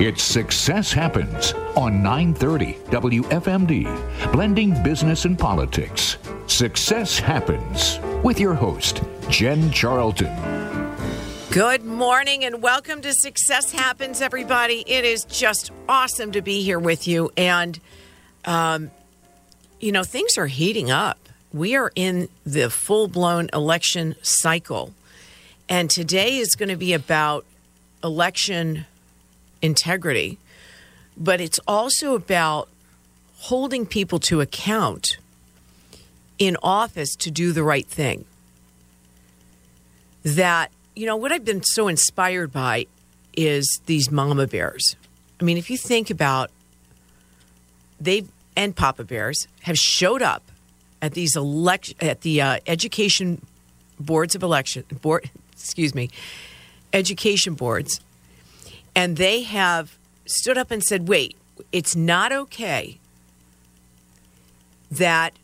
It's Success Happens on 930 WFMD, blending business and politics. Success Happens with your host, Jen Charlton. Good morning and welcome to Success Happens, everybody. It is just awesome to be here with you. And, um, you know, things are heating up. We are in the full blown election cycle. And today is going to be about election integrity, but it's also about holding people to account in office to do the right thing. That, you know, what I've been so inspired by is these mama bears. I mean, if you think about they and papa bears have showed up at these elect at the uh, education boards of election board excuse me education boards and they have stood up and said, wait, it's not okay that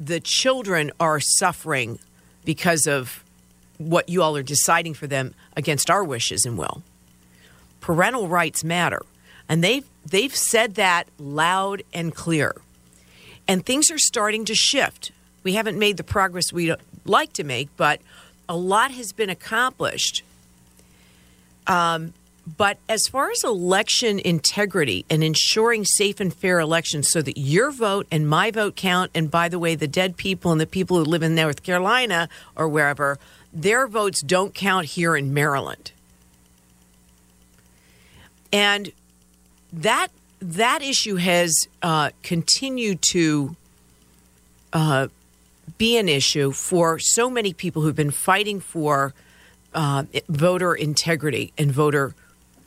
the children are suffering because of what you all are deciding for them against our wishes and will. Parental rights matter. And they've, they've said that loud and clear. And things are starting to shift. We haven't made the progress we'd like to make, but a lot has been accomplished. Um, but as far as election integrity and ensuring safe and fair elections so that your vote and my vote count, and by the way, the dead people and the people who live in North Carolina or wherever, their votes don't count here in Maryland. And that that issue has uh, continued to uh, be an issue for so many people who've been fighting for uh, voter integrity and voter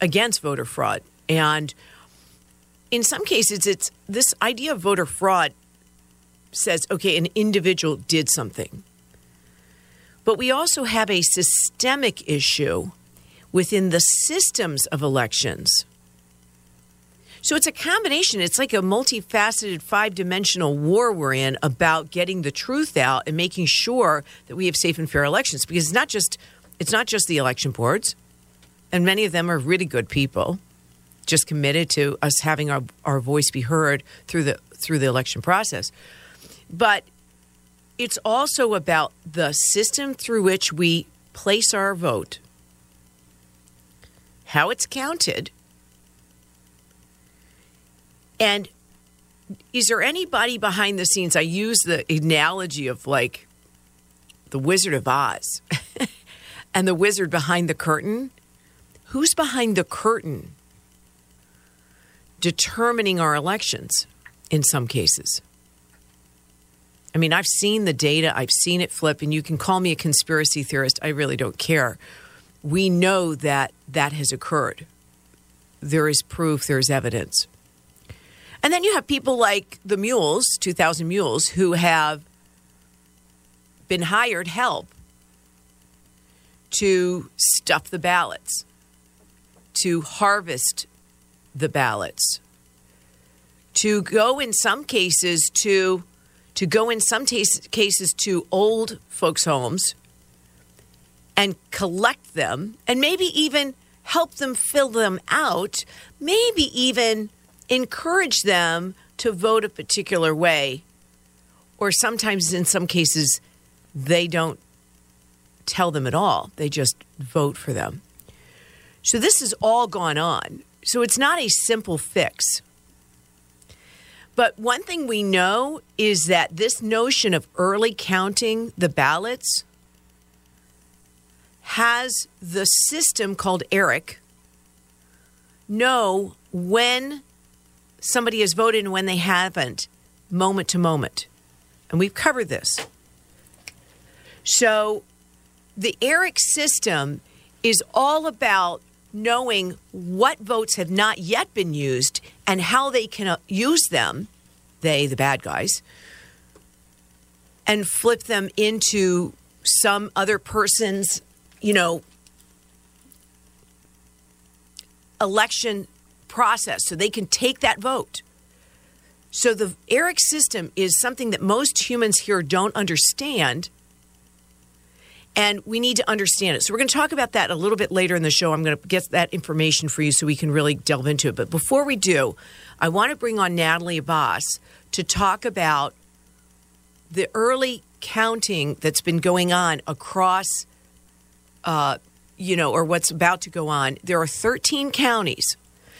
against voter fraud. And in some cases, it's this idea of voter fraud says, okay, an individual did something. But we also have a systemic issue within the systems of elections. So it's a combination. It's like a multifaceted, five dimensional war we're in about getting the truth out and making sure that we have safe and fair elections. Because it's not just it's not just the election boards and many of them are really good people, just committed to us having our, our voice be heard through the through the election process. But it's also about the system through which we place our vote, how it's counted, and is there anybody behind the scenes? I use the analogy of like the Wizard of Oz and the wizard behind the curtain who's behind the curtain determining our elections in some cases? I mean, I've seen the data, I've seen it flip, and you can call me a conspiracy theorist. I really don't care. We know that that has occurred. There is proof, there's evidence. And then you have people like the Mules, 2000 Mules, who have been hired help to stuff the ballots to harvest the ballots, to go in some cases to to go in some t- cases to old folks' homes and collect them, and maybe even help them fill them out, maybe even encourage them to vote a particular way, or sometimes in some cases they don't tell them at all; they just vote for them. So this has all gone on. So it's not a simple fix. But one thing we know is that this notion of early counting the ballots has the system called ERIC know when somebody has voted and when they haven't, moment to moment. And we've covered this. So the ERIC system is all about knowing what votes have not yet been used and how they can uh, use them, they, the bad guys, and flip them into some other person's, you know, election process so they can take that vote. So the ERIC system is something that most humans here don't understand. And we need to understand it. So, we're going to talk about that a little bit later in the show. I'm going to get that information for you so we can really delve into it. But before we do, I want to bring on Natalie Abbas to talk about the early counting that's been going on across, uh, you know, or what's about to go on. There are 13 counties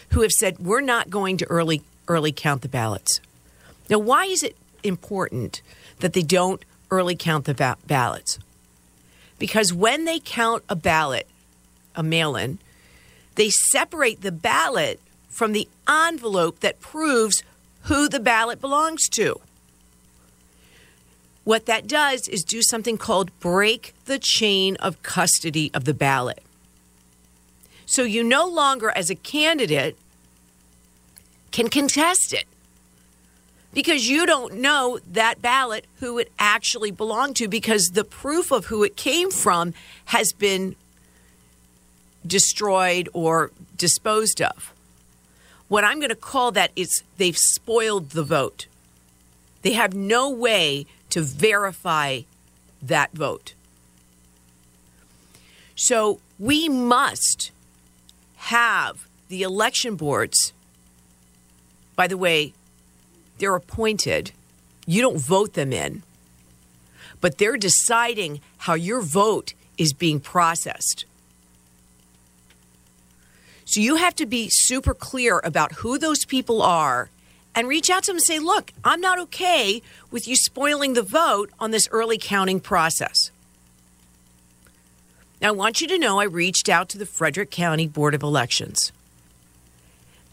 who have said we're not going to early early count the ballots. Now, why is it important that they don't early count the ba- ballots? Because when they count a ballot, a mail in, they separate the ballot from the envelope that proves who the ballot belongs to. What that does is do something called break the chain of custody of the ballot. So you no longer, as a candidate, can contest it because you don't know that ballot who it actually belonged to because the proof of who it came from has been destroyed or disposed of. What I'm going to call that is they've spoiled the vote. They have no way to verify that vote. So we must have the election boards. By the way, they're appointed. You don't vote them in, but they're deciding how your vote is being processed. So you have to be super clear about who those people are and reach out to them and say, look, I'm not okay with you spoiling the vote on this early counting process. Now, I want you to know I reached out to the Frederick County Board of Elections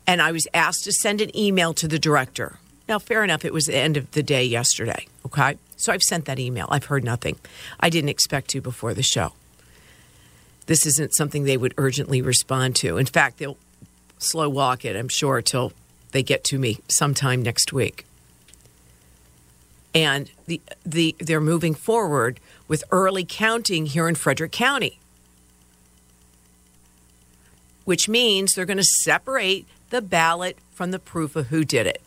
and I was asked to send an email to the director. Now, fair enough, it was the end of the day yesterday. Okay. So I've sent that email. I've heard nothing. I didn't expect to before the show. This isn't something they would urgently respond to. In fact, they'll slow walk it, I'm sure, till they get to me sometime next week. And the, the, they're moving forward with early counting here in Frederick County, which means they're going to separate the ballot from the proof of who did it.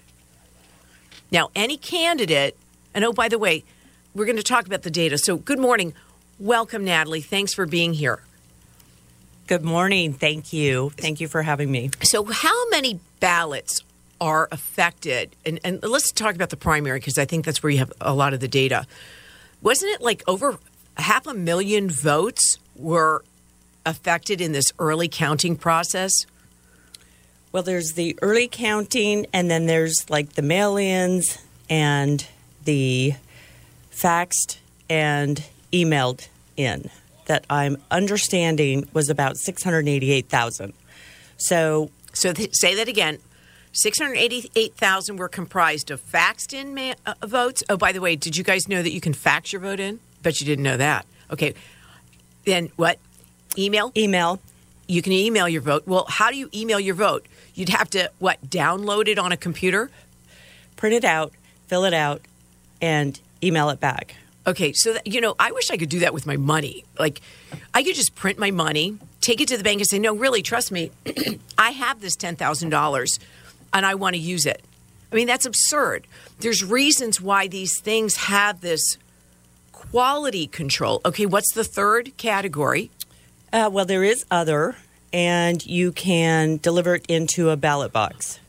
Now, any candidate, and oh, by the way, we're going to talk about the data. So, good morning. Welcome, Natalie. Thanks for being here. Good morning. Thank you. Thank you for having me. So, how many ballots are affected? And, and let's talk about the primary because I think that's where you have a lot of the data. Wasn't it like over half a million votes were affected in this early counting process? Well, there's the early counting, and then there's like the mail ins and the faxed and emailed in that I'm understanding was about 688,000. So, so th- say that again. 688,000 were comprised of faxed in ma- uh, votes. Oh, by the way, did you guys know that you can fax your vote in? Bet you didn't know that. Okay. Then what? Email? Email. You can email your vote. Well, how do you email your vote? You'd have to, what, download it on a computer? Print it out, fill it out, and email it back. Okay, so that, you know, I wish I could do that with my money. Like, I could just print my money, take it to the bank, and say, "No, really, trust me, I have this ten thousand dollars, and I want to use it." I mean, that's absurd. There's reasons why these things have this quality control. Okay, what's the third category? Uh, well, there is other, and you can deliver it into a ballot box.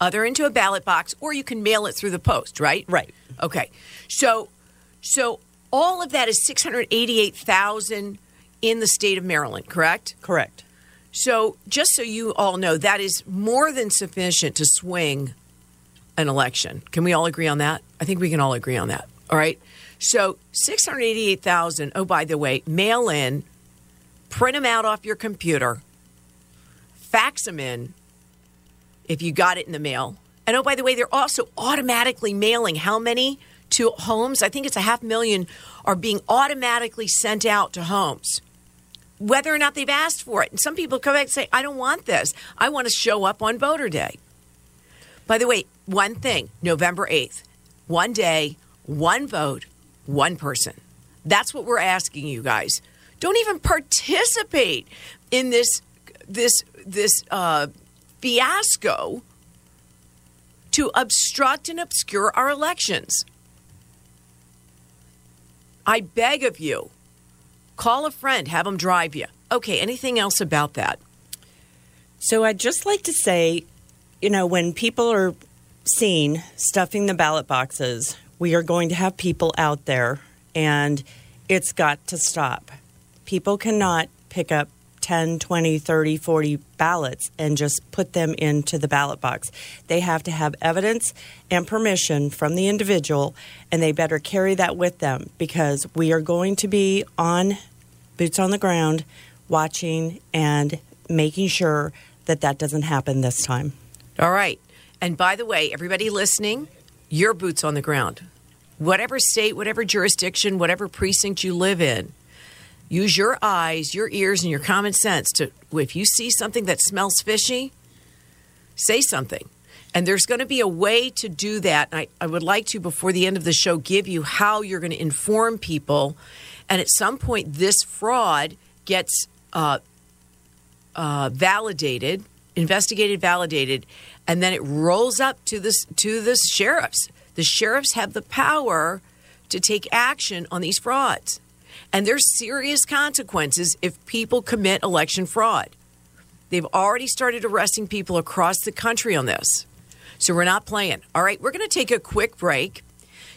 Other into a ballot box, or you can mail it through the post, right? Right. Okay. So, so all of that is six hundred eighty-eight thousand in the state of Maryland, correct? Correct. So, just so you all know, that is more than sufficient to swing an election. Can we all agree on that? I think we can all agree on that. All right. So, 688,000, oh, by the way, mail in, print them out off your computer, fax them in if you got it in the mail. And oh, by the way, they're also automatically mailing how many to homes? I think it's a half million are being automatically sent out to homes whether or not they've asked for it. And some people come back and say, I don't want this. I want to show up on voter day. By the way, one thing November 8th, one day, one vote, one person. That's what we're asking you guys. Don't even participate in this this this uh, fiasco to obstruct and obscure our elections. I beg of you, Call a friend, have them drive you. Okay, anything else about that? So I'd just like to say, you know, when people are seen stuffing the ballot boxes, we are going to have people out there, and it's got to stop. People cannot pick up 10, 20, 30, 40 ballots and just put them into the ballot box. They have to have evidence and permission from the individual, and they better carry that with them because we are going to be on boots on the ground watching and making sure that that doesn't happen this time. All right. And by the way, everybody listening, your boots on the ground. Whatever state, whatever jurisdiction, whatever precinct you live in, use your eyes, your ears, and your common sense to, if you see something that smells fishy, say something. And there's going to be a way to do that. I, I would like to, before the end of the show, give you how you're going to inform people. And at some point, this fraud gets uh, uh, validated, investigated, validated, and then it rolls up to this to the sheriffs. The sheriffs have the power to take action on these frauds. And there's serious consequences if people commit election fraud. They've already started arresting people across the country on this. So we're not playing. All right, we're going to take a quick break.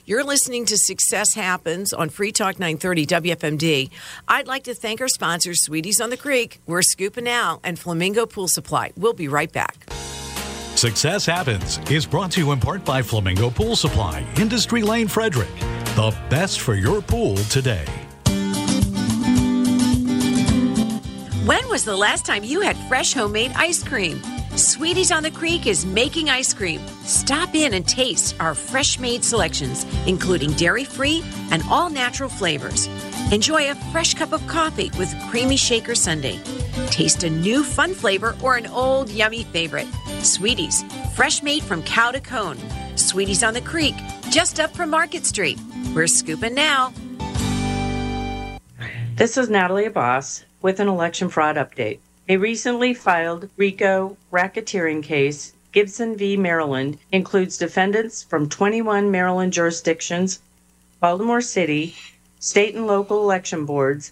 You're listening to Success Happens on Free Talk 930 WFMD. I'd like to thank our sponsors, Sweeties on the Creek, We're Scooping Now, and Flamingo Pool Supply. We'll be right back. Success Happens is brought to you in part by Flamingo Pool Supply, Industry Lane, Frederick. The best for your pool today. When was the last time you had fresh homemade ice cream? Sweeties on the Creek is making ice cream. Stop in and taste our fresh made selections, including dairy free and all natural flavors. Enjoy a fresh cup of coffee with creamy shaker sundae. Taste a new fun flavor or an old yummy favorite. Sweeties, fresh made from cow to cone. Sweeties on the Creek, just up from Market Street. We're scooping now. This is Natalie Abbas with an election fraud update. A recently filed RICO racketeering case, Gibson v. Maryland, includes defendants from 21 Maryland jurisdictions, Baltimore City, state and local election boards,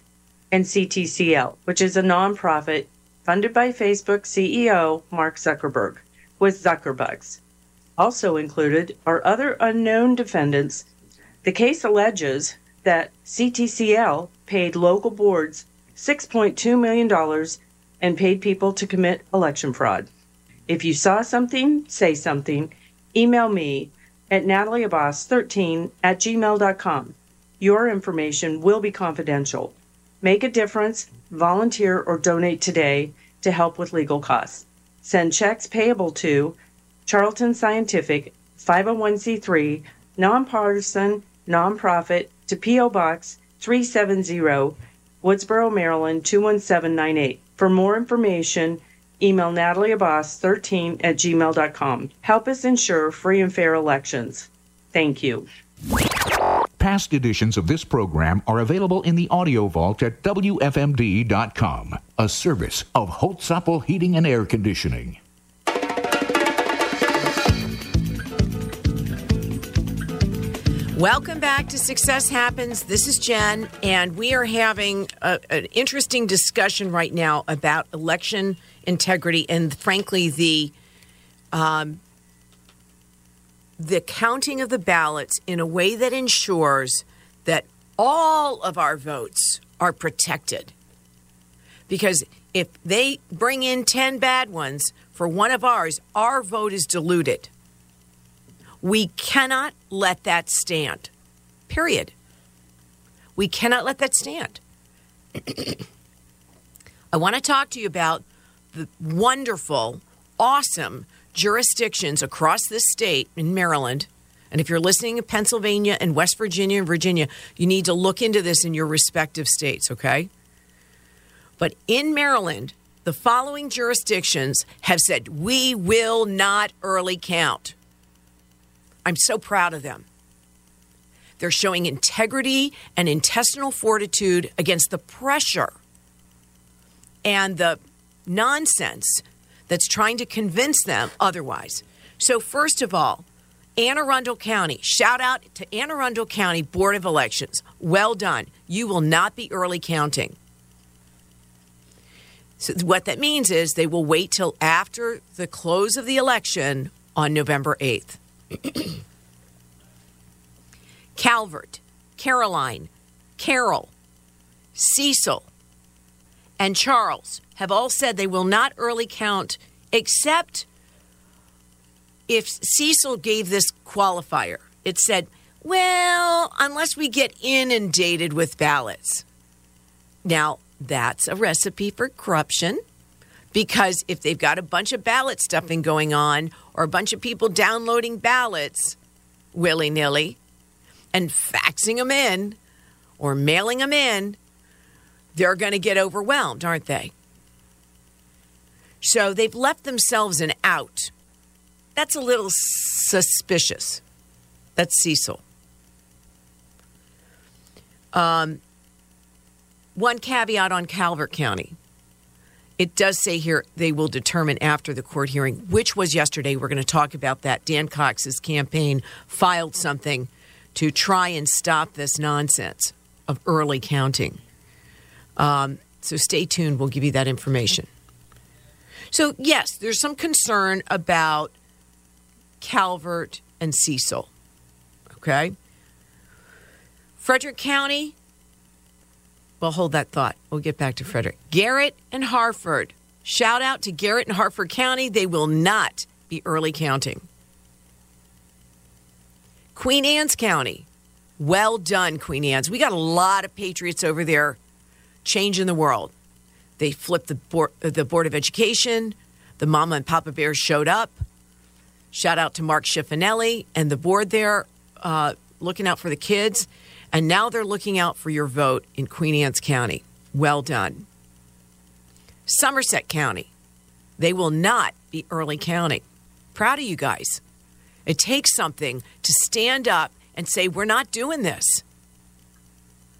and CTCL, which is a nonprofit funded by Facebook CEO Mark Zuckerberg, with Zuckerbucks. Also included are other unknown defendants. The case alleges that CTCL paid local boards $6.2 million and paid people to commit election fraud. If you saw something, say something. Email me at natalieabbas13 at gmail.com. Your information will be confidential. Make a difference, volunteer, or donate today to help with legal costs. Send checks payable to Charlton Scientific, 501c3, nonpartisan, nonprofit, to P.O. Box 370, Woodsboro, Maryland 21798. For more information, email natalieabbas13 at gmail.com. Help us ensure free and fair elections. Thank you. Past editions of this program are available in the audio vault at WFMD.com, a service of Holtzapfel Heating and Air Conditioning. Welcome back to Success Happens. This is Jen, and we are having a, an interesting discussion right now about election integrity and, frankly, the um, the counting of the ballots in a way that ensures that all of our votes are protected. Because if they bring in ten bad ones for one of ours, our vote is diluted. We cannot let that stand. Period. We cannot let that stand. I want to talk to you about the wonderful, awesome jurisdictions across this state in Maryland. And if you're listening in Pennsylvania and West Virginia and Virginia, you need to look into this in your respective states, okay? But in Maryland, the following jurisdictions have said, we will not early count. I'm so proud of them. They're showing integrity and intestinal fortitude against the pressure and the nonsense that's trying to convince them otherwise. So, first of all, Anne Arundel County, shout out to Anne Arundel County Board of Elections. Well done. You will not be early counting. So, what that means is they will wait till after the close of the election on November 8th. Calvert, Caroline, Carroll, Cecil, and Charles have all said they will not early count except if Cecil gave this qualifier. It said, well, unless we get inundated with ballots. Now, that's a recipe for corruption because if they've got a bunch of ballot stuffing going on or a bunch of people downloading ballots willy nilly and faxing them in or mailing them in, they're going to get overwhelmed, aren't they? So they've left themselves an out. That's a little suspicious. That's Cecil. Um, one caveat on Calvert County. It does say here they will determine after the court hearing, which was yesterday. We're going to talk about that. Dan Cox's campaign filed something to try and stop this nonsense of early counting. Um, so stay tuned. We'll give you that information. So, yes, there's some concern about Calvert and Cecil. Okay? Frederick County, well, hold that thought. We'll get back to Frederick. Garrett and Harford. Shout out to Garrett and Harford County. They will not be early counting. Queen Anne's County. Well done, Queen Anne's. We got a lot of patriots over there changing the world. They flipped the board, the board of Education. The Mama and Papa Bears showed up. Shout out to Marc Schifanelli and the board there uh, looking out for the kids. And now they're looking out for your vote in Queen Anne's County. Well done. Somerset County. They will not be early counting. Proud of you guys. It takes something to stand up and say, we're not doing this.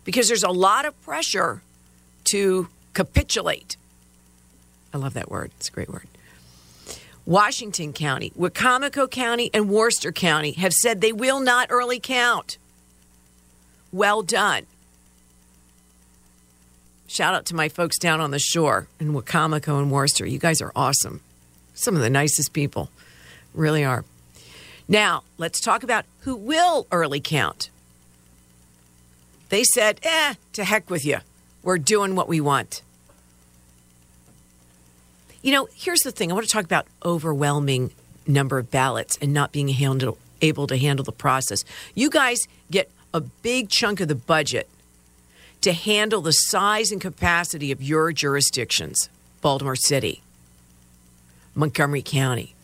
Because there's a lot of pressure to capitulate. I love that word. It's a great word. Washington County, Wicomico County, and Worcester County have said they will not early count. Well done. Shout out to my folks down on the shore in Wicomico and Worcester. You guys are awesome. Some of the nicest people. Really are. Now, let's talk about who will early count. They said, eh, to heck with you. We're doing what we want. You know, here's the thing I want to talk about overwhelming number of ballots and not being handle, able to handle the process. You guys a big chunk of the budget to handle the size and capacity of your jurisdictions Baltimore City, Montgomery County,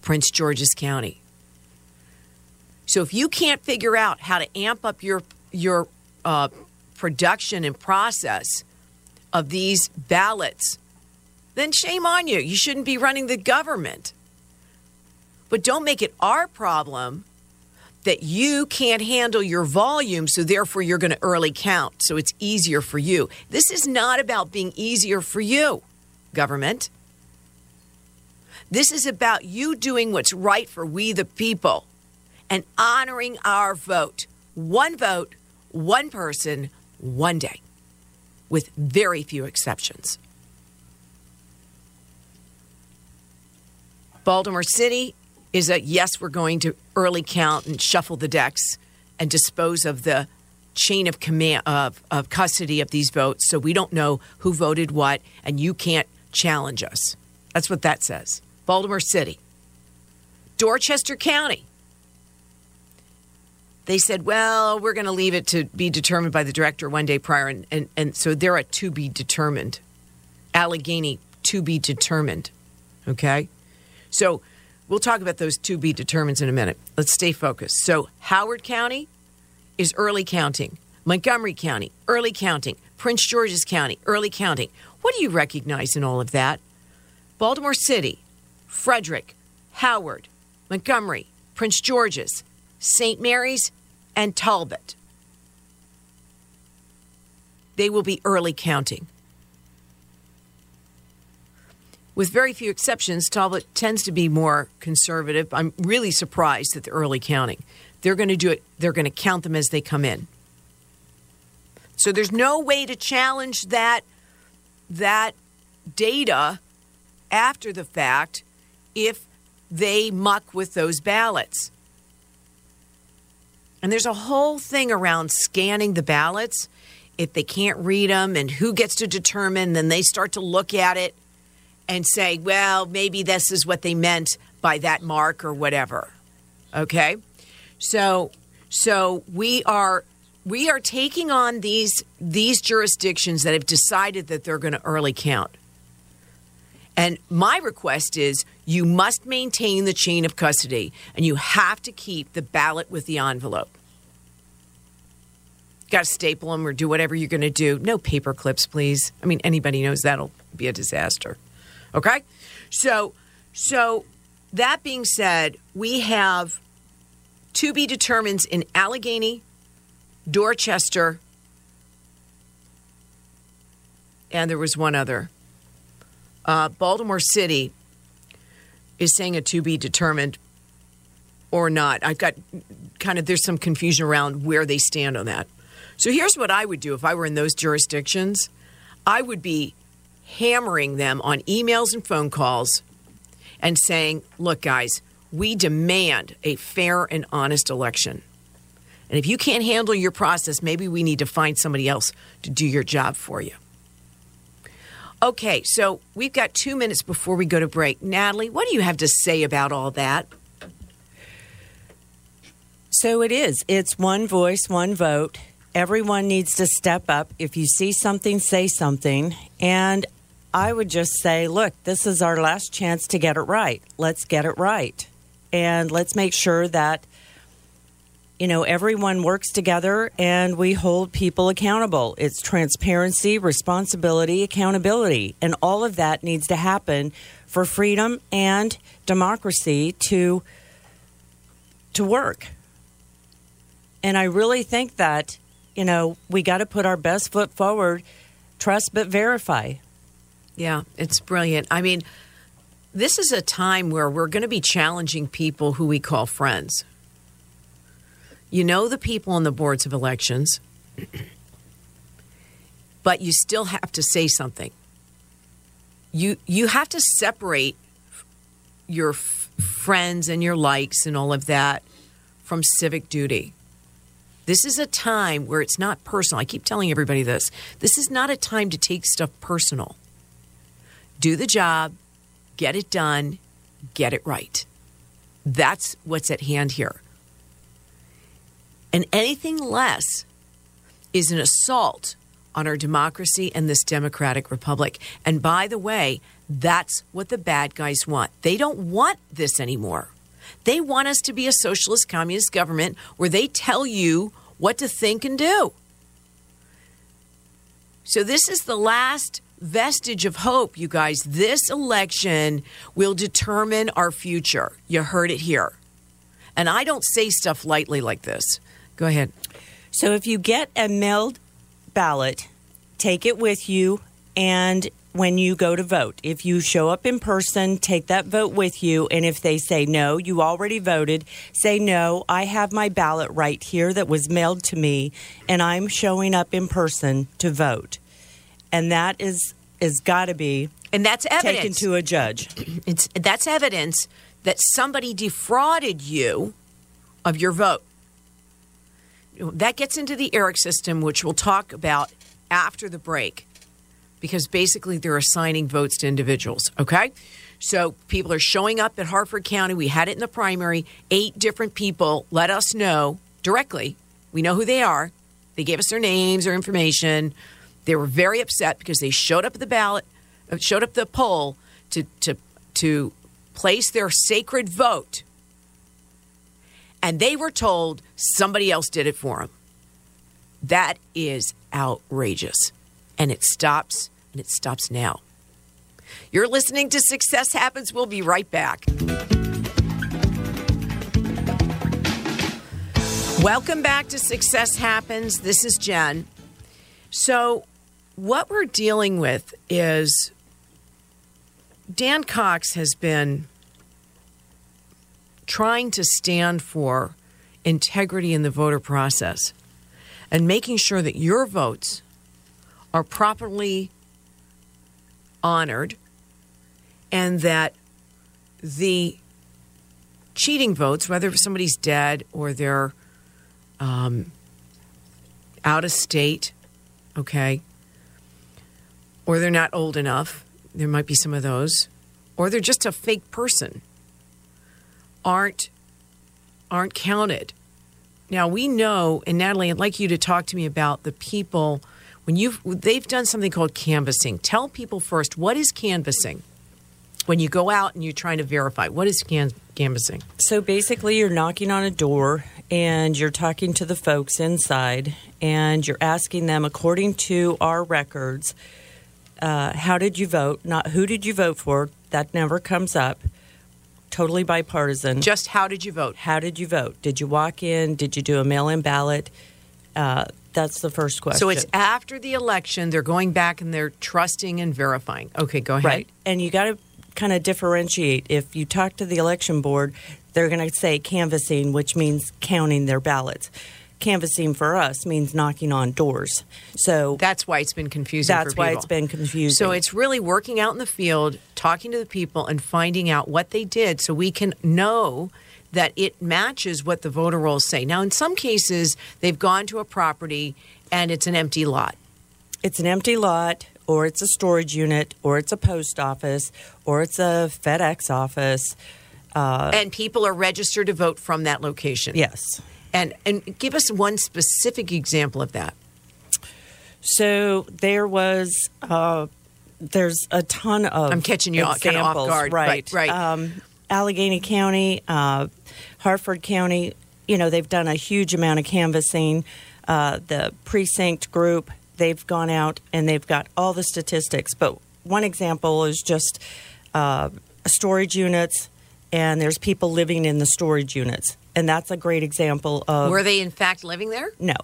Prince George's County. So if you can't figure out how to amp up your your uh, production and process of these ballots, then shame on you. You shouldn't be running the government. But don't make it our problem that you can't handle your volume, so therefore you're going to early count, so it's easier for you. This is not about being easier for you, government. This is about you doing what's right for we the people and honoring our vote. One vote, one person, one day, with very few exceptions. Baltimore City is a yes, we're going to early count and shuffle the decks and dispose of the chain of command of, of custody of these votes so we don't know who voted what and you can't challenge us. That's what that says. Baltimore City. Dorchester County. They said, well, we're going to leave it to be determined by the director one day prior. And, and, and so they're at to be determined. Allegany, to be determined. Okay? So we'll talk about those to be determined in a minute. Let's stay focused. So Howard County is early counting. Montgomery County, early counting. Prince George's County, early counting. What do you recognize in all of that? Baltimore City, Frederick, Howard, Montgomery, Prince George's, St. Mary's, and Talbot. They will be early counting. With very few exceptions, Talbot tends to be more conservative. I'm really surprised at the early counting. They're going to do it, they're going to count them as they come in. So there's no way to challenge that that data after the fact if they muck with those ballots. And there's a whole thing around scanning the ballots. If they can't read them and who gets to determine, then they start to look at it and say, well, maybe this is what they meant by that mark or whatever. Okay? So so we are we are taking on these these jurisdictions that have decided that they're going to early count. And my request is you must maintain the chain of custody and you have to keep the ballot with the envelope. Got to staple them or do whatever you're going to do. No paper clips, please. I mean, anybody knows that'll be a disaster. Okay? So, so that being said, we have to be determined in Allegany, Dorchester, and there was one other. Uh, Baltimore City is saying a to be determined or not. I've got kind of, there's some confusion around where they stand on that. So here's what I would do if I were in those jurisdictions I would be hammering them on emails and phone calls and saying, look, guys, we demand a fair and honest election. And if you can't handle your process, maybe we need to find somebody else to do your job for you. Okay, so we've got two minutes before we go to break. Natalie, what do you have to say about all that? So it is. It's one voice, one vote. Everyone needs to step up. If you see something, say something. And I would just say, look, this is our last chance to get it right. Let's get it right. And let's make sure that you know, everyone works together and we hold people accountable. It's transparency, responsibility, accountability, and all of that needs to happen for freedom and democracy to to work. And I really think that, you know, we got to put our best foot forward, trust but verify. Yeah, it's brilliant. I mean, this is a time where we're going to be challenging people who we call friends you know the people on the boards of elections, but you still have to say something. You you have to separate your f- friends and your likes and all of that from civic duty. This is a time where it's not personal. I keep telling everybody this. This is not a time to take stuff personal. Do the job, get it done, get it right. That's what's at hand here. And anything less is an assault on our democracy and this democratic republic. And by the way, that's what the bad guys want. They don't want this anymore. They want us to be a socialist communist government where they tell you what to think and do. So, this is the last vestige of hope, you guys. This election will determine our future. You heard it here. And I don't say stuff lightly like this. Go ahead. So if you get a mailed ballot, take it with you and when you go to vote. If you show up in person, take that vote with you. And if they say no, you already voted, say no, I have my ballot right here that was mailed to me, and I'm showing up in person to vote. And that is is got to be and that's evidence taken to a judge. It's that's evidence that somebody defrauded you of your vote that gets into the ERIC system, which we'll talk about after the break, because basically they're assigning votes to individuals. Okay. So people are showing up at Harford County. We had it in the primary. Eight different people let us know directly. We know who they are. They gave us their names, their information. They were very upset because they showed up at the ballot, uh, showed up the poll to to to place their sacred vote and they were told somebody else did it for them. That is outrageous. And it stops, and it stops now. You're listening to Success Happens. We'll be right back. Welcome back to Success Happens. This is Jen. So, what we're dealing with is Dan Cox has been trying to stand for integrity in the voter process and making sure that your votes are properly honored and that the cheating votes, whether somebody's dead or they're um, out of state, okay, or they're not old enough, there might be some of those, or they're just a fake person, aren't aren't counted. Now we know, and Natalie, I'd like you to talk to me about the people when you've they've done something called canvassing. Tell people first what is canvassing when you go out and you're trying to verify what is can- canvassing. So basically, you're knocking on a door and you're talking to the folks inside, and you're asking them, according to our records, uh, how did you vote? Not who did you vote for. That never comes up. Totally bipartisan. Just how did you vote? How did you vote? Did you walk in? Did you do a mail in ballot? Uh, that's the first question. So it's after the election, they're going back and they're trusting and verifying. Okay, go ahead. Right. And you got to kind of differentiate. If you talk to the election board, they're going to say canvassing, which means counting their ballots. Canvassing for us means knocking on doors. So That's why it's been confusing. that's why it's been confusing. So it's really working out in the field, talking to the people, and finding out what they did, so we can know that it matches what the voter rolls say. Now, in some cases, they've gone to a property and it's an empty lot. it's an empty lot, or it's a storage unit, or it's a post office, or it's a FedEx office. and people are registered to vote from that location. Yes. And and give us one specific example of that. So there was, uh, there's a ton of. I'm catching you kinda off guard. right? Right, right. Um, Allegany County, uh, Hartford County. You know, they've done a huge amount of canvassing. Uh, the precinct group, they've gone out and they've got all the statistics. But one example is just uh, storage units, and there's people living in the storage units, and that's a great example of Were they in fact living there? no,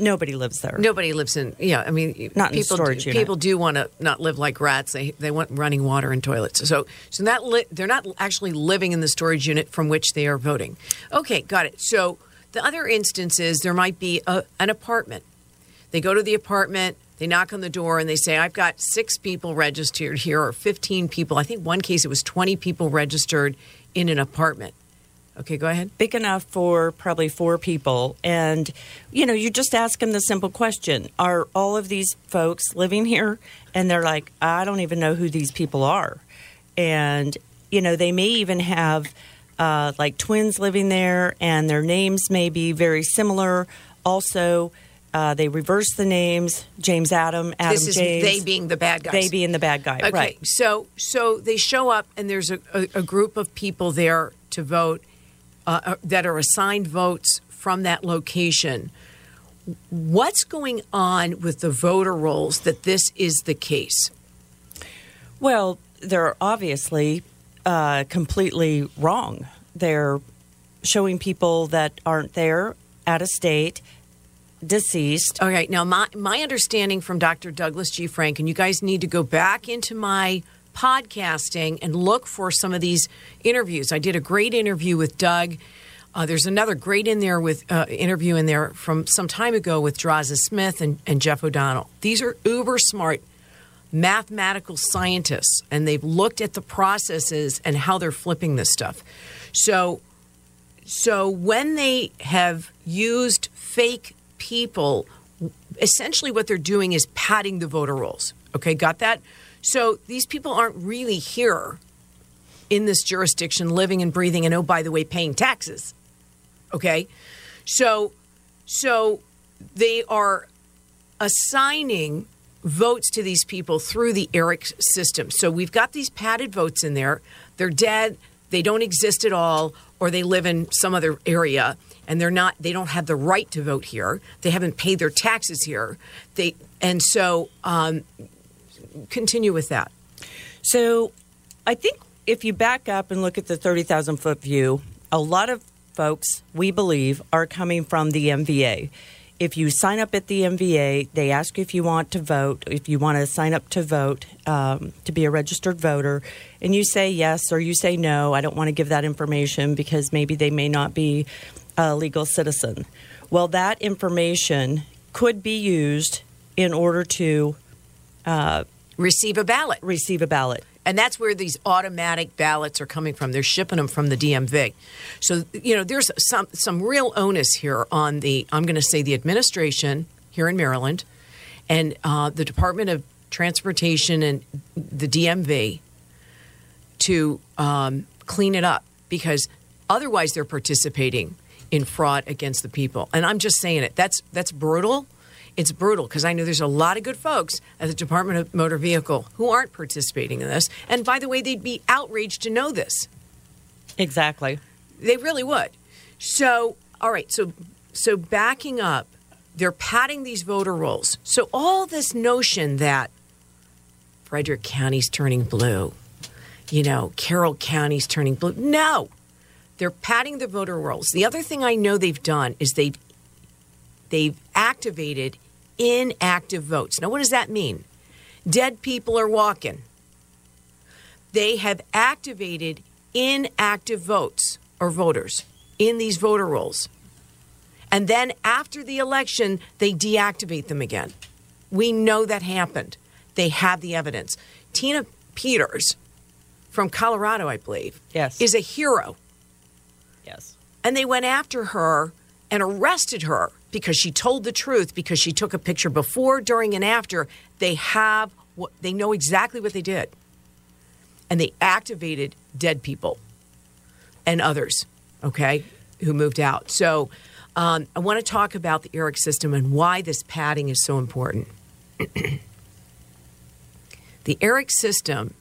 nobody lives there. Nobody lives in. Yeah, I mean, Not in people. storage do, people do want to not live like rats. They they want running water and toilets. So so that li- they're not actually living in the storage unit from which they are voting. Okay, got it. So the other instance is there might be a, an apartment. They go to the apartment. They knock on the door and they say, "I've got six people registered here, or fifteen people. I think one case it was twenty people registered in an apartment." Okay, go ahead. big enough for probably four people. And, you know, you just ask them the simple question Are all of these folks living here? And they're like, I don't even know who these people are. And, you know, they may even have uh, like twins living there, and their names may be very similar. Also, uh, they reverse the names James Adam, Adam this is James. they being the bad guys. they being the bad guy. Okay, Right. so so they show up and there's a, a, a group of people there to vote uh, uh, that are assigned votes from that location. What's going on with the voter rolls that this is the case? Well, they're obviously uh, completely wrong. They're showing people that aren't there, out of state, deceased. All right. now my my understanding from Dr. Douglas G. Frank, and you guys need to go back into my podcasting and look for some of these interviews. I did a great interview with Doug. Uh, there's another great in there with uh, interview in there from some time ago with Draza Smith and, and Jeff O'Donnell. These are uber smart mathematical scientists, and they've looked at the processes and how they're flipping this stuff. So so when they have used fake people, essentially what they're doing is padding the voter rolls. Okay, got that? So these people aren't really here in this jurisdiction, living and breathing, and oh, by the way, paying taxes. Okay, so so they are assigning votes to these people through the ERIC system. So we've got these padded votes in there. They're dead. They don't exist at all, or they live in some other area, and they're not. They don't have the right to vote here. They haven't paid their taxes here. They and so um, continue with that. So I think if you back up and look at the 30,000 foot view, a lot of folks, we believe, are coming from the MVA. if you sign up at the MVA, they ask if you want to vote, if you want to sign up to vote, um, to be a registered voter, and you say yes or you say no, I don't want to give that information because maybe they may not be a legal citizen. Well, that information could be used in order to uh, receive a ballot. Receive a ballot. And that's where these automatic ballots are coming from. They're shipping them from the DMV. So, you know, there's some some real onus here on the I'm going to say the administration here in Maryland and uh, the Department of Transportation and the DMV to um, clean it up because otherwise they're participating in fraud against the people. And I'm just saying it. That's that's brutal it's brutal because I know there's a lot of good folks at the Department of Motor Vehicle who aren't participating in this. And by the way, they'd be outraged to know this. Exactly. They really would. So, all right. So, so backing up, they're padding these voter rolls. So all this notion that Frederick County's turning blue, you know, Carroll County's turning blue. No, they're padding the voter rolls. The other thing I know they've done is they've they've activated inactive votes. Now, what does that mean? Dead people are walking. They have activated inactive votes or voters in these voter rolls. And then after the election, they deactivate them again. We know that happened. They have the evidence. Tina Peters from Colorado, I believe, yes. is a hero. Yes. And they went after her and arrested her because she told the truth because she took a picture before, during, and after. They have what they know exactly what they did, and they activated dead people and others. Okay, who moved out. So um, I want to talk about the ERIC system and why this padding is so important. the ERIC system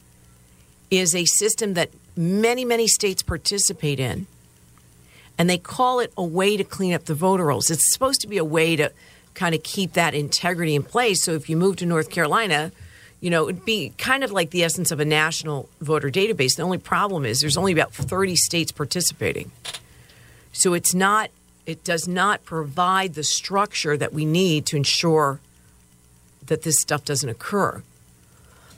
is a system that many, many states participate in and they call it a way to clean up the voter rolls. It's supposed to be a way to kind of keep that integrity in place. So if you move to North Carolina, you know, it'd be kind of like the essence of a national voter database. The only problem is there's only about 30 states participating. So it's not it does not provide the structure that we need to ensure that this stuff doesn't occur.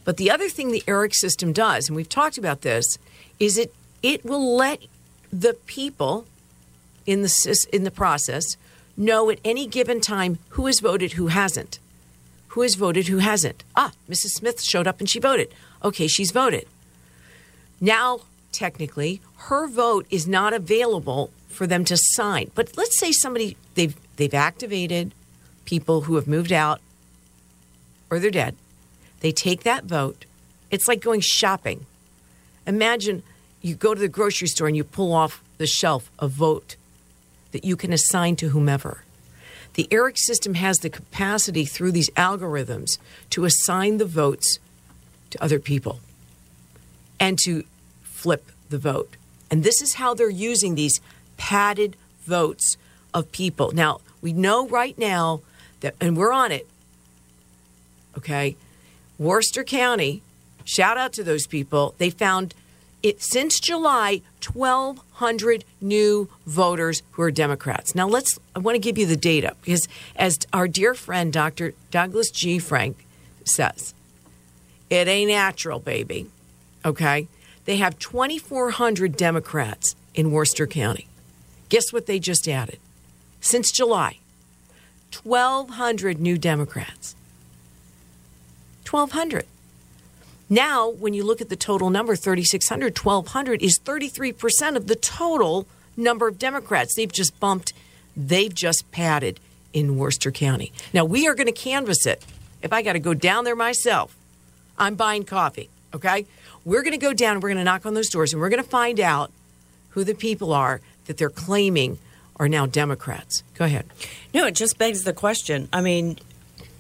But the other thing the ERIC system does, and we've talked about this, is it it will let the people in the in the process know at any given time who has voted, who hasn't, who has voted, who hasn't. Ah, Mrs. Smith showed up and she voted. Okay, she's voted. Now, technically, her vote is not available for them to sign. But let's say somebody they've they've activated people who have moved out or they're dead. They take that vote. It's like going shopping. Imagine you go to the grocery store and you pull off the shelf a vote that you can assign to whomever. The ERIC system has the capacity through these algorithms to assign the votes to other people and to flip the vote. And this is how they're using these padded votes of people. Now, we know right now that, and we're on it, okay? Worcester County, shout out to those people. They found it since July, 1,200 new voters who are Democrats. Now, let's. I want to give you the data because, as our dear friend Dr. Douglas G. Frank says, it ain't natural, baby. Okay, they have 2,400 Democrats in Worcester County. Guess what they just added? Since July, 1,200 new Democrats. 1,200. Now, when you look at the total number, 3,600, 1,200 is 33% of the total number of Democrats. They've just bumped, they've just padded in Worcester County. Now, we are going to canvass it. If I got to go down there myself, I'm buying coffee, okay? We're going to go down and we're going to knock on those doors and we're going to find out who the people are that they're claiming are now Democrats. Go ahead. No, it just begs the question. I mean,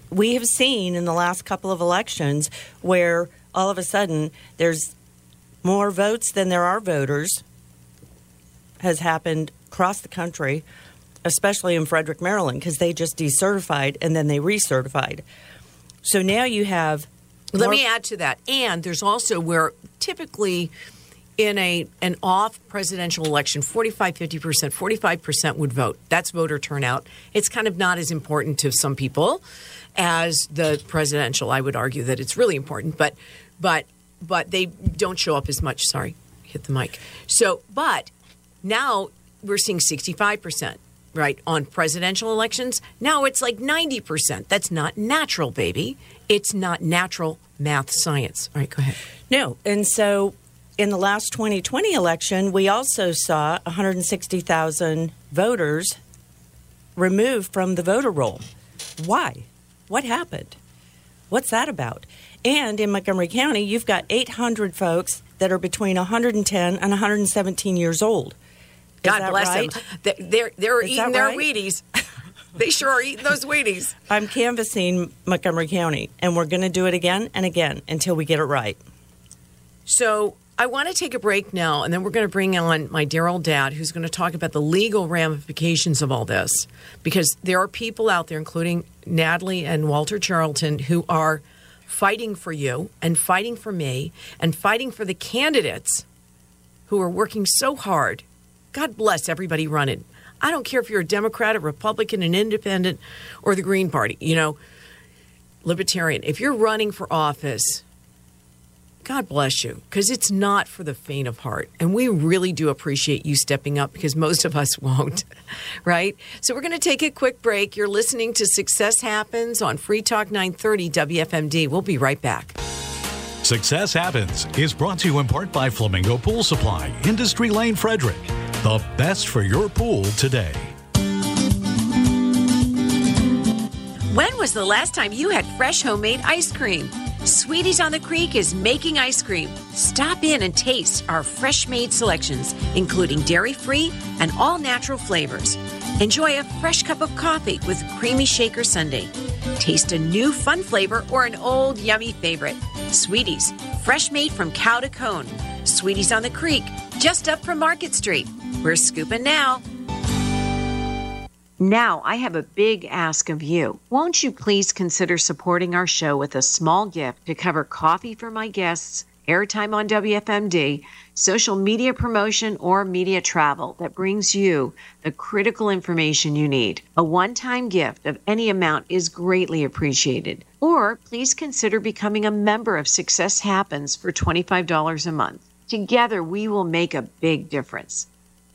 we have seen in the last couple of elections where all of a sudden there's more votes than there are voters has happened across the country, especially in Frederick, Maryland, because they just decertified and then they recertified. So now you have. Let me add to that. And there's also where typically in a an off presidential election 45 50% 45% would vote that's voter turnout it's kind of not as important to some people as the presidential i would argue that it's really important but but but they don't show up as much sorry hit the mic so but now we're seeing 65% right on presidential elections now it's like 90% that's not natural baby it's not natural math science all right go ahead No. And so in the last 2020 election, we also saw 160,000 voters removed from the voter roll. Why? What happened? What's that about? And in Montgomery County, you've got 800 folks that are between 110 and 117 years old. Is God bless right? them. They- They're they're Is eating their right? Wheaties. they sure are eating those Wheaties. I'm canvassing Montgomery County, and we're going to do it again and again until we get it right. So I want to take a break now, and then we're going to bring on my dear old dad, who's going to talk about the legal ramifications of all this, because there are people out there, including Natalie and Walter Charlton, who are fighting for you and fighting for me and fighting for the candidates who are working so hard. God bless everybody running. I don't care if you're a Democrat, a Republican, an Independent, or the Green Party. You know, Libertarian. If you're running for office, God bless you, because it's not for the faint of heart. And we really do appreciate you stepping up because most of us won't, right? So we're going to take a quick break. You're listening to Success Happens on Free Talk 930 WFMD. We'll be right back. Success Happens is brought to you in part by Flamingo Pool Supply, Industry Lane, Frederick. The best for your pool today. When was the last time you had fresh homemade ice cream? Sweeties on the Creek is making ice cream. Stop in and taste our fresh made selections, including dairy free and all natural flavors. Enjoy a fresh cup of coffee with creamy shaker sundae. Taste a new fun flavor or an old yummy favorite. Sweeties, fresh made from cow to cone. Sweeties on the Creek, just up from Market Street. We're scooping now. Now, I have a big ask of you. Won't you please consider supporting our show with a small gift to cover coffee for my guests, airtime on WFMD, social media promotion, or media travel that brings you the critical information you need? A one time gift of any amount is greatly appreciated. Or please consider becoming a member of Success Happens for $25 a month. Together, we will make a big difference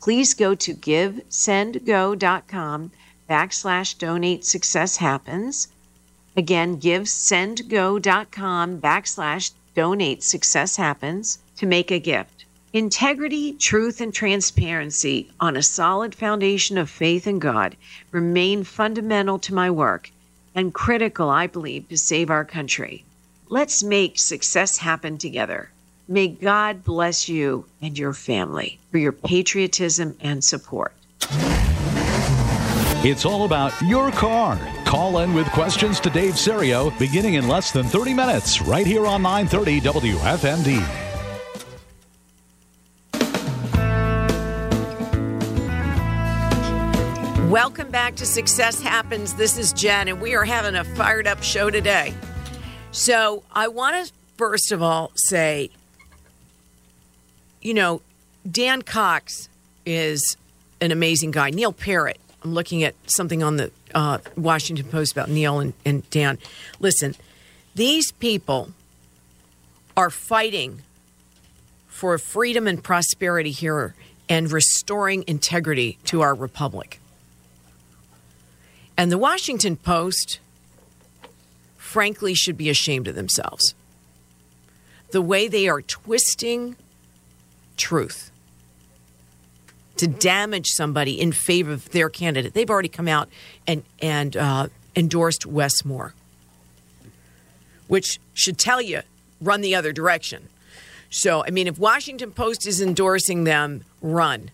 please go to givesendgo.com backslash donate success happens. Again, givesendgo.com backslash donate success happens to make a gift. Integrity, truth, and transparency on a solid foundation of faith in God remain fundamental to my work and critical, I believe, to save our country. Let's make success happen together. May God bless you and your family for your patriotism and support. It's all about your car. Call in with questions to Dave Serio beginning in less than 30 minutes right here on 930 WFMD. Welcome back to Success Happens. This is Jen, and we are having a fired up show today. So, I want to first of all say, you know, Dan Cox is an amazing guy. Neil Parrott, I'm looking at something on the uh, Washington Post about Neil and, and Dan. Listen, these people are fighting for freedom and prosperity here and restoring integrity to our republic. And the Washington Post, frankly, should be ashamed of themselves. The way they are twisting truth to damage somebody in favor of their candidate. They've already come out and, and uh, endorsed Wes Moore, which should tell you run the other direction. So, I mean, if Washington Post is endorsing them, run.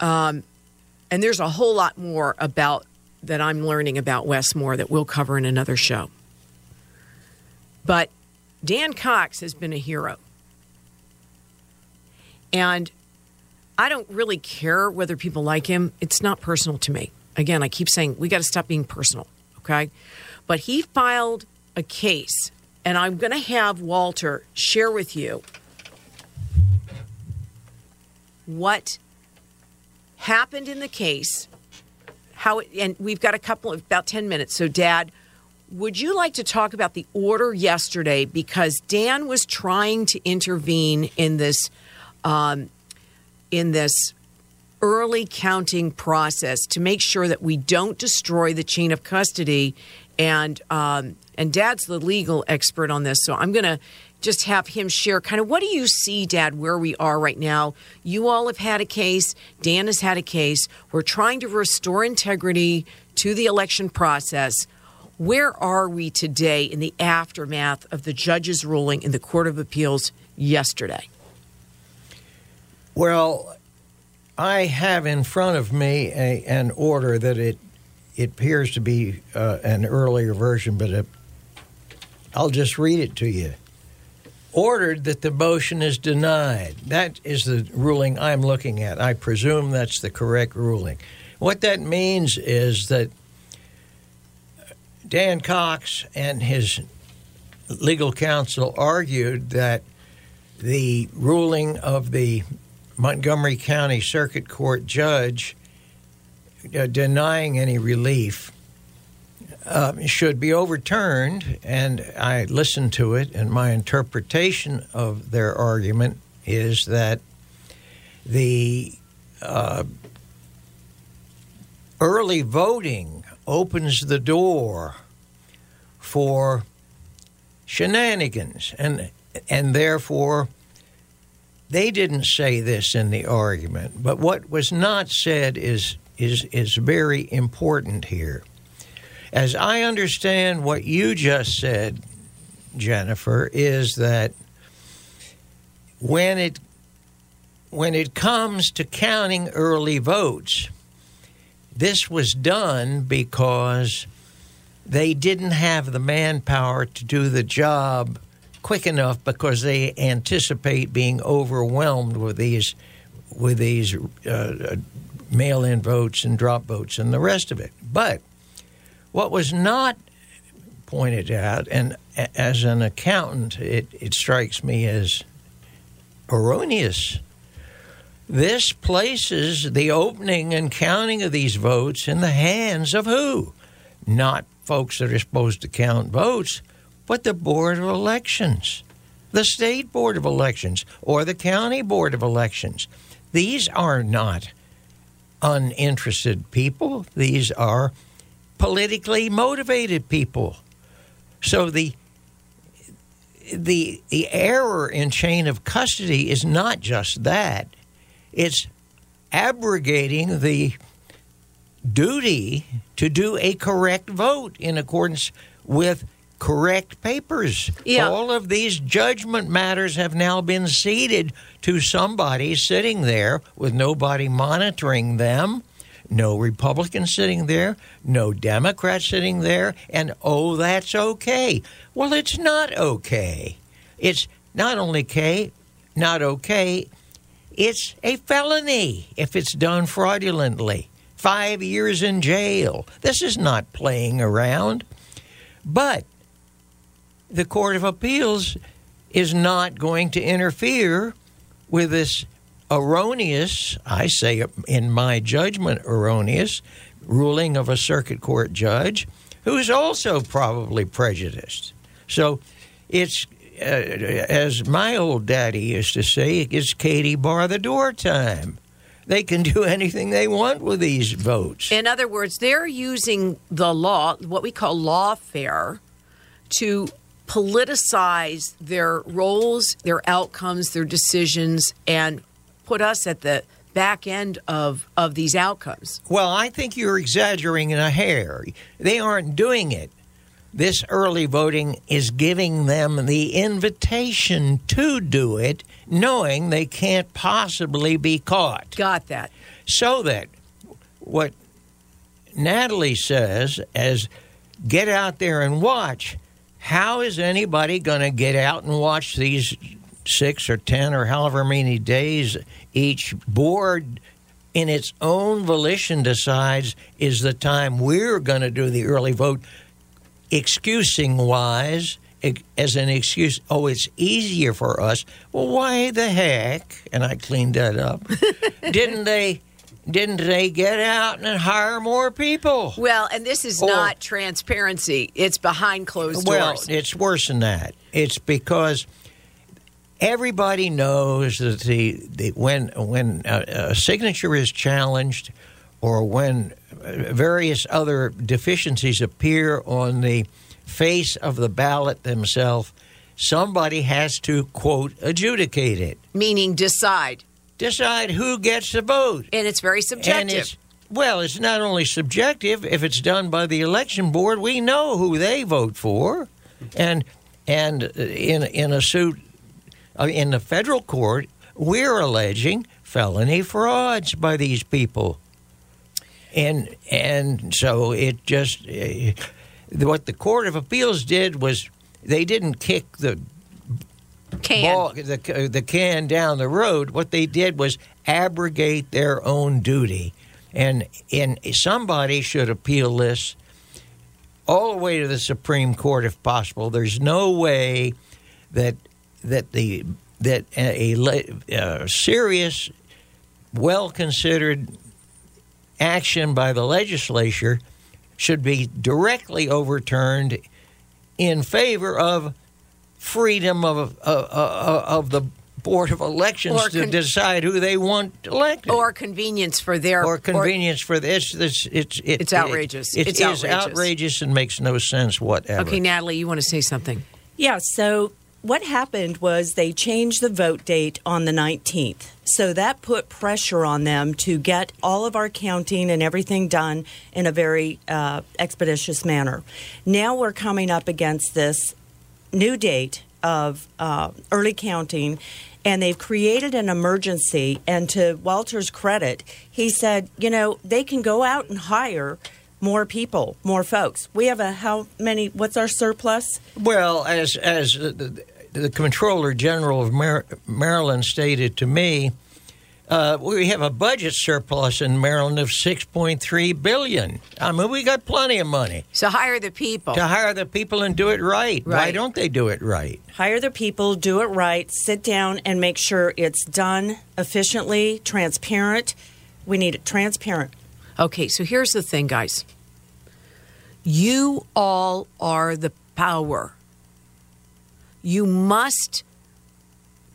Um, and there's a whole lot more about that I'm learning about Wes Moore that we'll cover in another show. But Dan Cox has been a hero. And I don't really care whether people like him. It's not personal to me. Again, I keep saying we got to stop being personal, okay? But he filed a case, and I'm going to have Walter share with you what happened in the case, how it, and we've got a couple of about 10 minutes. So, Dad, would you like to talk about the order yesterday? Because Dan was trying to intervene in this, um, in this early counting process to make sure that we don't destroy the chain of custody. And um, and Dad's the legal expert on this, so I'm going to just have him share kind of what do you see, Dad, where we are right now? You all have had a case. Dan has had a case. We're trying to restore integrity to the election process. Where are we today in the aftermath of the judge's ruling in the Court of Appeals yesterday? Well, I have in front of me a, an order that it it appears to be uh, an earlier version, but it, I'll just read it to you. Ordered that the motion is denied. That is the ruling I'm looking at. I presume that's the correct ruling. What that means is that Dan Cox and his legal counsel argued that the ruling of the Montgomery County Circuit Court judge uh, denying any relief uh, should be overturned. And I listened to it, and my interpretation of their argument is that the uh, early voting opens the door for shenanigans, and and therefore they didn't say this in the argument. But what was not said is is is very important here. As I understand what you just said, Jennifer, is that when it when it comes to counting early votes, this was done because they didn't have the manpower to do the job quick enough because they anticipate being overwhelmed with these with these uh, mail-in votes and drop votes and the rest of it. But what was not pointed out, and as an accountant, it, it strikes me as erroneous. This places the opening and counting of these votes in the hands of who? Not folks that are supposed to count votes, but the Board of Elections, the State Board of Elections, or the County Board of Elections. These are not uninterested people, these are politically motivated people. So the the the error in chain of custody is not just that. It's abrogating the duty to do a correct vote in accordance with correct papers. Yeah. All of these judgment matters have now been ceded to somebody sitting there with nobody monitoring them. No Republican sitting there, no Democrat sitting there, and oh, that's okay. Well, it's not okay. It's not only okay, not okay, it's a felony if it's done fraudulently. Five years in jail. This is not playing around. But the Court of Appeals is not going to interfere with this erroneous, I say in my judgment, erroneous ruling of a circuit court judge who is also probably prejudiced. So it's, uh, as my old daddy used to say, it's Katie bar the door time. They can do anything they want with these votes. In other words, they're using the law, what we call lawfare, to politicize their roles, their outcomes, their decisions, and put us at the back end of, of these outcomes. Well, I think you're exaggerating a hair. They aren't doing it. This early voting is giving them the invitation to do it, knowing they can't possibly be caught. Got that. So that what Natalie says as get out there and watch, how is anybody going to get out and watch these six or ten or however many days each board in its own volition decides is the time we're going to do the early vote excusing wise as an excuse. Oh, it's easier for us. Well, why the heck? And I cleaned that up. didn't they? Didn't they get out and hire more people? Well, and this is Or- not transparency. It's behind closed Well, doors. it's worse than that. It's because everybody knows that the, the when when a, a signature is challenged, or when various other deficiencies appear on the face of the ballot themselves, somebody has to quote adjudicate it, Meaning decide. Decide who gets the vote. And it's very And subjective. it's well, it's not only subjective. If it's done by the election board, we know who they vote for, and and in in a suit uh, in the federal court, we're alleging felony frauds by these people, and and so it just uh, what the court of appeals did was they didn't kick the Can. ball, the, the can down the road. What they did was abrogate their own duty. And, and somebody should appeal this all the way to the Supreme Court if possible. There's no way that that the that a, a, a serious, well considered action by the legislature should be directly overturned in favor of freedom of uh, uh, of the board of elections Or to decide who they want elected, or convenience for their or convenience for this. This it's it, It's outrageous. It, It's it is outrageous. outrageous and makes no sense whatever. Okay, Natalie, you want to say something? Yeah, so what happened was they changed the vote date on the 19th. So that put pressure on them to get all of our counting and everything done in a very uh, expeditious manner. Now we're coming up against this new date of uh, early counting, and they've created an emergency. And to Walter's credit, he said, you know, they can go out and hire more people, more folks. We have a how many? What's our surplus? Well, as as the, the, the Comptroller General of Mar- Maryland stated to me, uh, we have a budget surplus in Maryland of six point three billion. I mean, we got plenty of money So hire the people. to hire the people and do it right. Why don't they do it right? hire the people, do it right, sit down and make sure it's done efficiently, transparent. We need it transparent. Okay, so here's the thing, guys. You all are the power. You must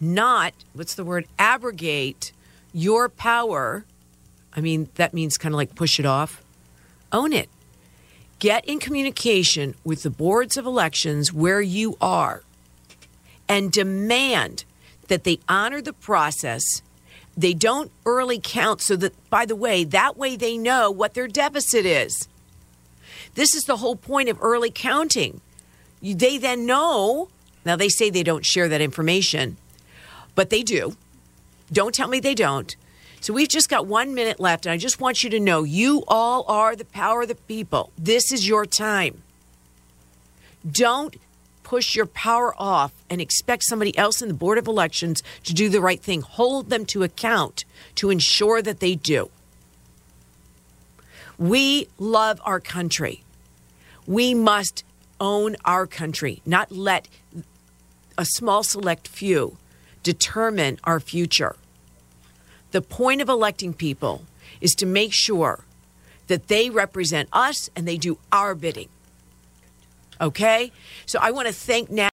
not, what's the word, abrogate your power. I mean, that means kind of like push it off. Own it. Get in communication with the boards of elections where you are and demand that they honor the process. They don't early count so that, by the way, that way they know what their deficit is. This is the whole point of early counting. They then know. Now, they say they don't share that information, but they do. Don't tell me they don't. So we've just got one minute left, and I just want you to know you all are the power of the people. This is your time. Don't push your power off and expect somebody else in the Board of Elections to do the right thing. Hold them to account to ensure that they do. We love our country. We must own our country, not let a small select few determine our future. The point of electing people is to make sure that they represent us and they do our bidding. Okay? So I want to thank Nat.